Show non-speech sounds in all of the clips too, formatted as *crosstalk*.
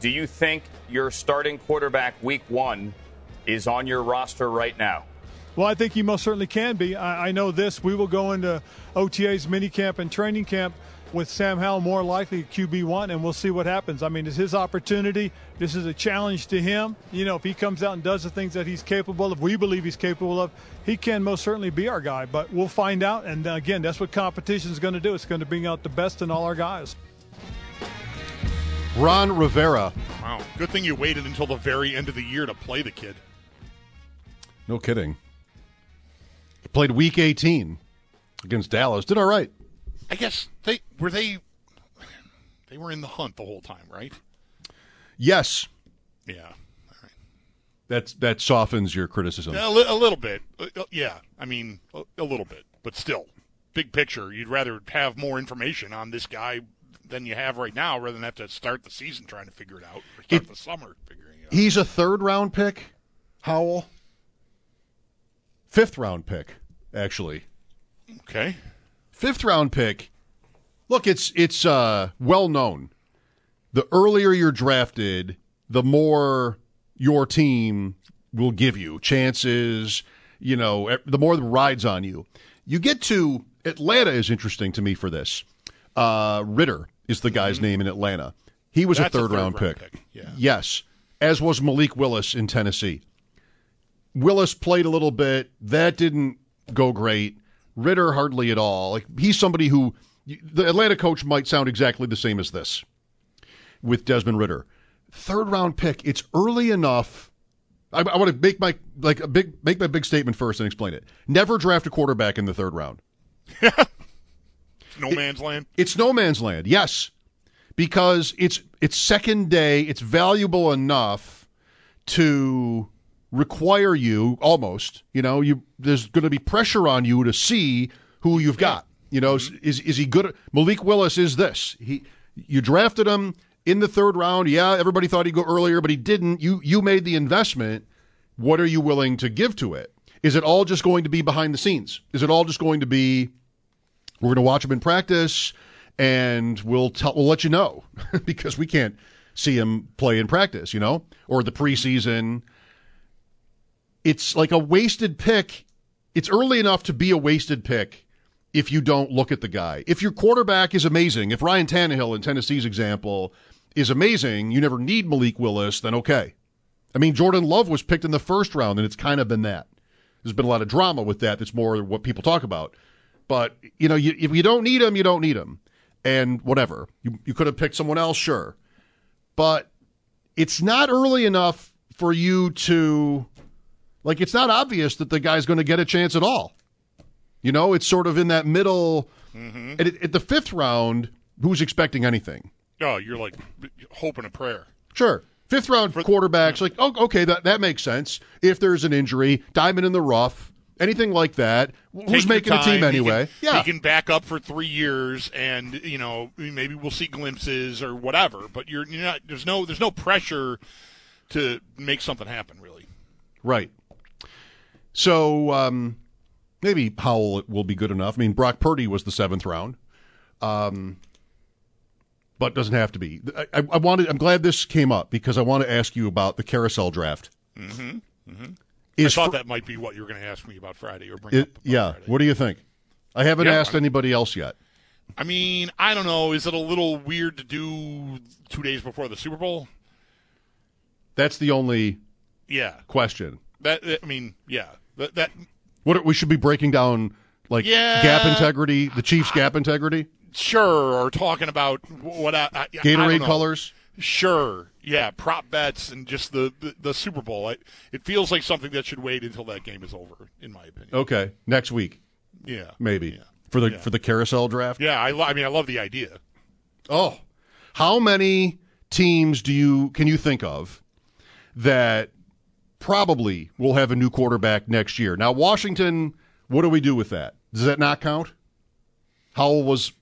do you think your starting quarterback week one is on your roster right now? Well, I think he most certainly can be. I, I know this. We will go into OTA's minicamp and training camp with Sam Howell more likely QB1, and we'll see what happens. I mean, it's his opportunity. This is a challenge to him. You know, if he comes out and does the things that he's capable of, we believe he's capable of, he can most certainly be our guy. But we'll find out. And uh, again, that's what competition is going to do. It's going to bring out the best in all our guys. Ron Rivera. Wow. Good thing you waited until the very end of the year to play the kid. No kidding. He played week 18 against Dallas. Did all right. I guess they were they they were in the hunt the whole time, right? Yes. Yeah. That's that softens your criticism. A, li- a little bit. Uh, uh, yeah. I mean, a, a little bit, but still, big picture, you'd rather have more information on this guy than you have right now, rather than have to start the season trying to figure it out or start It- the summer figuring it out. He's a third round pick, Howell. Fifth round pick, actually. Okay. Fifth round pick. Look, it's it's uh, well known. The earlier you're drafted, the more your team will give you chances. You know, the more the rides on you. You get to Atlanta is interesting to me for this. Uh, Ridder is the guy's mm-hmm. name in Atlanta. He was a a third, round, third-round pick. pick, yeah. Yes, as was Malik Willis in Tennessee. Willis played a little bit. That didn't go great. Ridder hardly at all. Like he's somebody who the Atlanta coach might sound exactly the same as this with Desmond Ridder. Third round pick. It's early enough. I, I want to make my like a big make my big statement first and explain it. Never draft a quarterback in the third round. *laughs* No man's land. It's no man's land. Yes, because it's it's second day. It's valuable enough to require you almost. You know, you there's going to be pressure on you to see who you've got. You know, mm-hmm. is is he good? Malik Willis is this. He you drafted him in the third round. Yeah, everybody thought he'd go earlier, but he didn't. You you made the investment. What are you willing to give to it? Is it all just going to be behind the scenes? Is it all just going to be we're going to watch him in practice, and we'll tell we'll let you know *laughs* because we can't see him play in practice, you know, or the preseason. It's like a wasted pick. It's early enough to be a wasted pick if you don't look at the guy. If your quarterback is amazing, if Ryan Tannehill in Tennessee's example is amazing, you never need Malik Willis, then okay. I mean, Jordan Love was picked in the first round, and it's kind of been that. There's been a lot of drama with that. That's more what people talk about. But you know, you, if you don't need him, you don't need him, and whatever. You you could have picked someone else, sure, but it's not early enough for you to like. It's not obvious that the guy's going to get a chance at all. You know, it's sort of in that middle. Mm-hmm. At, at the fifth round, who's expecting anything? Oh, you're like hoping a prayer. Sure. Fifth round for, quarterbacks, like, oh, okay, that, that makes sense. If there's an injury, diamond in the rough, anything like that. Who's Take making a team time. He anyway? can- yeah. he can back up for three years, and you know maybe we'll see glimpses or whatever. But you're, you're not. There's no. There's no pressure to make something happen. Really. Right. So um, maybe Howell will be good enough. I mean, Brock Purdy was the seventh round, um, but doesn't have to be. I, I, I wanted. I'm glad this came up because I want to ask you about the carousel draft. Mm-hmm. Mm-hmm. I thought fr- that might be what you were going to ask me about Friday or bring It, up. yeah. Friday. What do you think? I haven't Yeah, asked anybody else yet. I mean, I don't know. Is it a little weird to do two days before the Super Bowl? That's the only Yeah. question. That I mean, yeah. That, that What we should be breaking down Like Yeah. gap integrity, the Chiefs' gap integrity, Sure, or talking about what I, I, I Gatorade know. colors. Sure, yeah, prop bets and just the the, the Super Bowl. It, it feels like something that should wait until that game is over, in my opinion. Okay, next week Yeah, maybe Yeah. for the Yeah. for the carousel draft. Yeah, I, lo- I mean, I love the idea. Oh, how many teams do you can you think of that probably will have a new quarterback next year? Now, Washington, what do we do with that? Does that not count? Howell was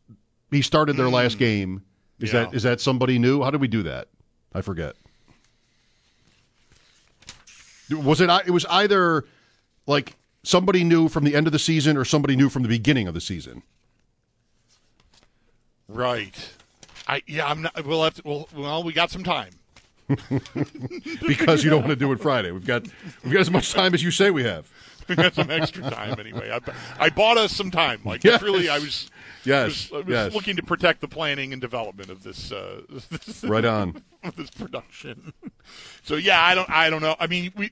he started their last mm. game. Is Yeah. that is that somebody new? How did we do that? I forget. Was it? It was either like somebody new from the end of the season or somebody new from the beginning of the season. Right. I yeah, I'm not. We'll have to. Well, well we got some time. *laughs* because you don't want to do it Friday. We've got we've got as much time as you say we have. *laughs* We got some extra time anyway. I, I bought us some time. Like Yes. really, I was. Yes, I was, I was yes. looking to protect the planning and development of this. Uh, *laughs* this Right on. this production. so yeah, I don't. I don't know. I mean, we.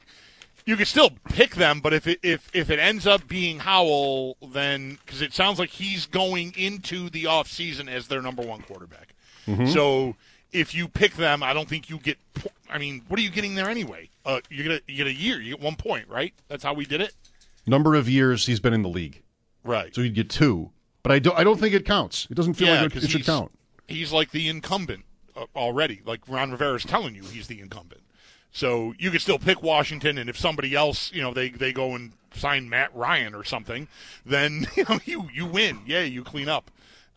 You could still pick them, but if it if if it ends up being Howell, then because it sounds like he's going into the off season as their number one quarterback. Mm-hmm. So if you pick them, I don't think you get. I mean, what are you getting there anyway? Uh, you get a, you get a year. You get one point, right? That's how we did it. Number of years he's been in the league, Right. so you'd get two. But I don't. I don't think it counts. It doesn't feel yeah, like it, it should he's, count. he's like the incumbent uh, already. Like Ron Rivera's telling you, he's the incumbent. So you could still pick Washington, and if somebody else, you know, they they go and sign Matt Ryan or something, then *laughs* you know you you win. Yeah, you clean up.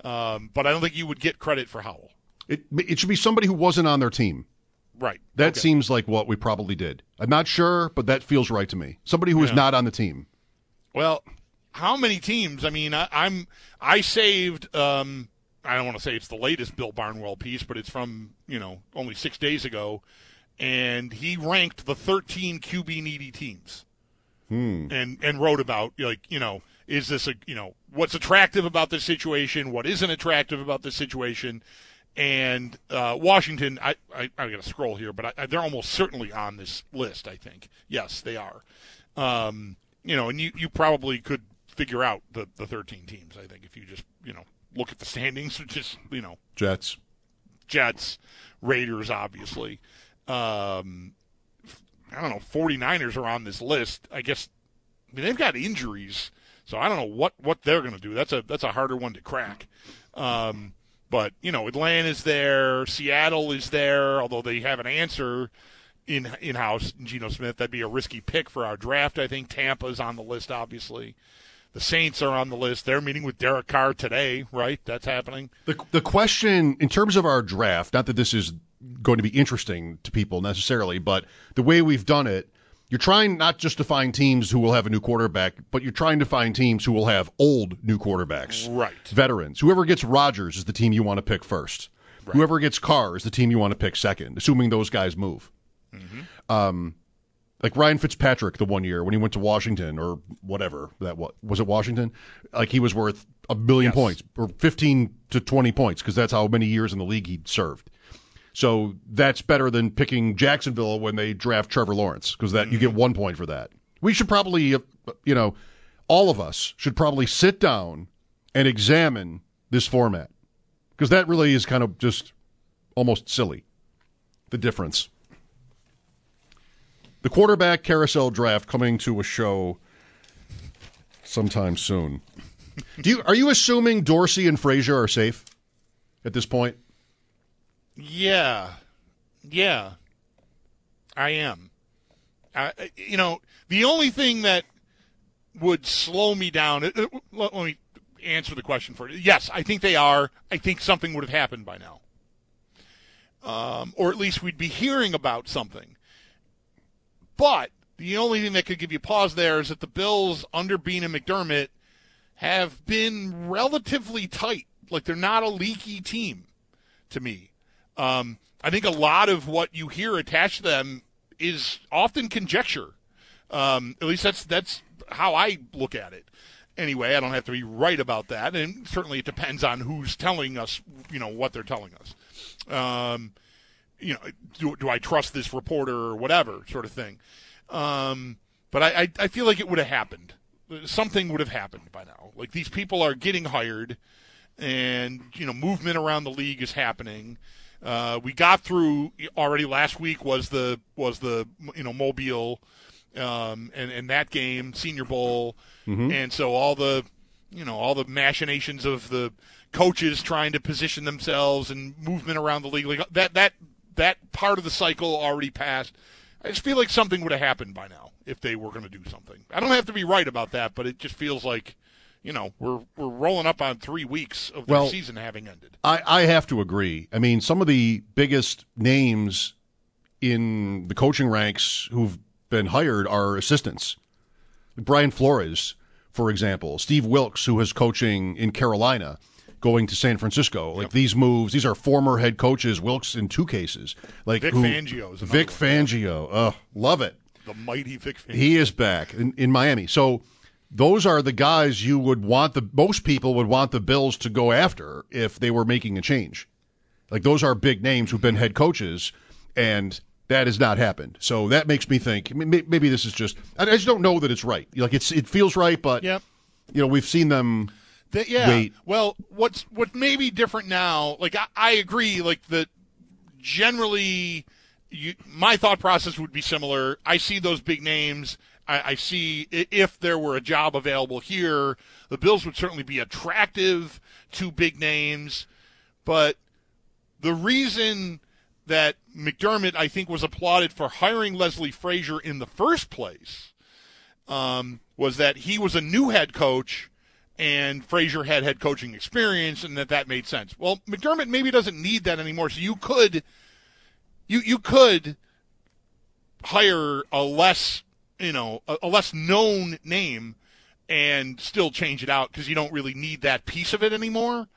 Um, but I don't think you would get credit for Howell. It it should be somebody who wasn't on their team. Right. That Okay. seems like what we probably did. I'm not sure, but that feels right to me. Somebody who Yeah. not on the team. Well, how many teams? I mean, I, I'm I saved. Um, I don't want to say it's the latest Bill Barnwell piece, but it's from you know only six days ago, and he ranked the 13 QB needy teams, and and wrote about like you know is this a you know what's attractive about this situation, what isn't attractive about this situation. And uh, Washington, I, I I got to scroll here, but I, they're almost certainly on this list. I think yes, they are. Um, you know, and you, you probably could figure out the, the 13 teams, I think, if you just, you know, look at the standings, *laughs* just, you know, Jets. Jets, Raiders, obviously. Um, I don't know, 49ers are on this list. I guess, I mean, they've got injuries, so I don't know what, what they're going to do. That's a, that's a harder one to crack. Um, but, you know, Atlanta's there, Seattle is there, although they have an answer in in house, Geno Smith. That'd be a risky pick for our draft. I think Tampa's on the list, obviously. The Saints are on the list. They're meeting with Derek Carr today, right? That's happening. The the question in terms of our draft, not that this is going to be interesting to people necessarily, but the way we've done it, you're trying not just to find teams who will have a new quarterback, but you're trying to find teams who will have old new quarterbacks. Right. Veterans. Whoever gets Rodgers is the team you want to pick first. Whoever gets Carr is the team you want to pick second, assuming those guys move. Um, like Ryan Fitzpatrick the one year when he went to Washington or whatever that was was it Washington like he was worth a billion Yes. points or 15 to 20 points because that's how many years in the league he'd served so that's better than picking Jacksonville when they draft Trevor Lawrence because that you get one point for that we should probably uh, you know all of us should probably sit down and examine this format because that really is kind of just almost silly the difference the quarterback carousel draft coming to a show sometime soon. Do you are you assuming Dorsey and Frazier are safe at this point? Yeah, yeah, I am. I, you know, the only thing that would slow me down. uh, uh, Let, let me answer the question for you. Yes, I think they are. I think something would have happened by now, um, or at least we'd be hearing about something. But the only thing that could give you pause there is that the Bills under Beane and McDermott have been relatively tight. Like they're not a leaky team to me. Um, I think a lot of what you hear attached to them is often conjecture. Um, at least that's that's how I look at it. Anyway, I don't have to be right about that, and certainly it depends on who's telling us, you know, what they're telling us. Um, you know, do, do I trust this reporter or whatever sort of thing? Um, but I, I, I feel like it would have happened. something would have happened by now. Like these people are getting hired, and you know movement around the league is happening. Uh, we got through already last week was the was the you know Mobile um, and and that game Senior Bowl, Mm-hmm. and so all the you know all the machinations of the coaches trying to position themselves and movement around the league like that that that part of the cycle already passed. I just feel like something would have happened by now if they were going to do something. I don't have to be right about that, but it just feels like you know we're we're rolling up on three weeks of the Well- season having ended. I, I have to agree. I mean, some of the biggest names in the coaching ranks who've been hired are assistants. Brian Flores, for example, Steve Wilks, who is coaching in Carolina, going to San Francisco. Like these moves, these are former head coaches. Wilks in two cases. Like Vic who- Fangio is Vic one. Fangio, oh, love it. The mighty Vic Fangio. He is back in, in Miami. So those are the guys you would want the most people would want the Bills to go after if they were making a change. Like those are big names who've been head coaches, and that has not happened. So that makes me think maybe this is just I just don't know that it's right. Like it's it feels right, but Yep. you know we've seen them. That- yeah. Wait. Well, what's what may be different now? Like I, I agree. Like that, generally, you, my thought process would be similar. I see those big names. I, I see if there were a job available here, the Bills would certainly be attractive to big names. But the reason that McDermott, I think, was applauded for hiring Leslie Frazier in the first place um, was that he was a new head coach and Frazier had head coaching experience and that that made sense. Well, McDermott maybe doesn't need that anymore. So you could you you could hire a less, you know, a, a less known name and still change it out because you don't really need that piece of it anymore.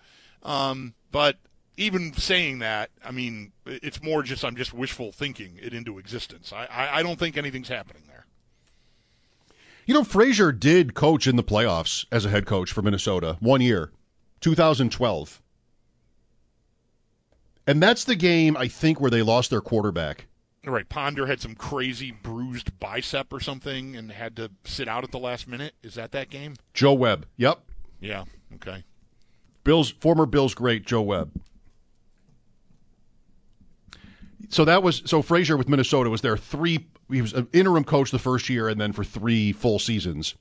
Um, but even saying that, I mean, it's more just I'm just wishful thinking it into existence. I, I, I don't think anything's happening there. You know, Frazier did coach in the playoffs as a head coach for Minnesota one year, 2012. And that's the game, I think, where they lost their quarterback. Right, Ponder had some crazy bruised bicep or something and had to sit out at the last minute. Is that that game? Joe Webb. Yep. Yeah. Okay. Bills former Bills great Joe Webb. So that was so Frazier with Minnesota was there three. He was an interim coach the first year, and then for three full seasons.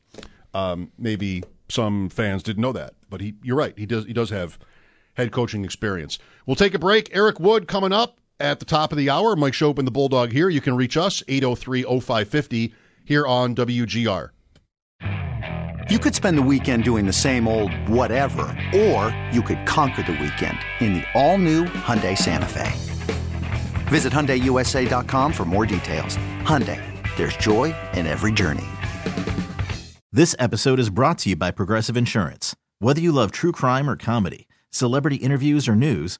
Um, maybe some fans didn't know that, but he. You're right. He does. He does have head coaching experience. We'll take a break. Eric Wood coming up at the top of the hour. Mike Schopp and the Bulldog here. You can reach us 803-0550 here on WGR. You could spend the weekend doing the same old whatever, or you could conquer the weekend in the all-new Hyundai Santa Fe. Visit HyundaiUSA.com for more details. Hyundai, there's joy in every journey. This episode is brought to you by Progressive Insurance. Whether you love true crime or comedy, celebrity interviews or news,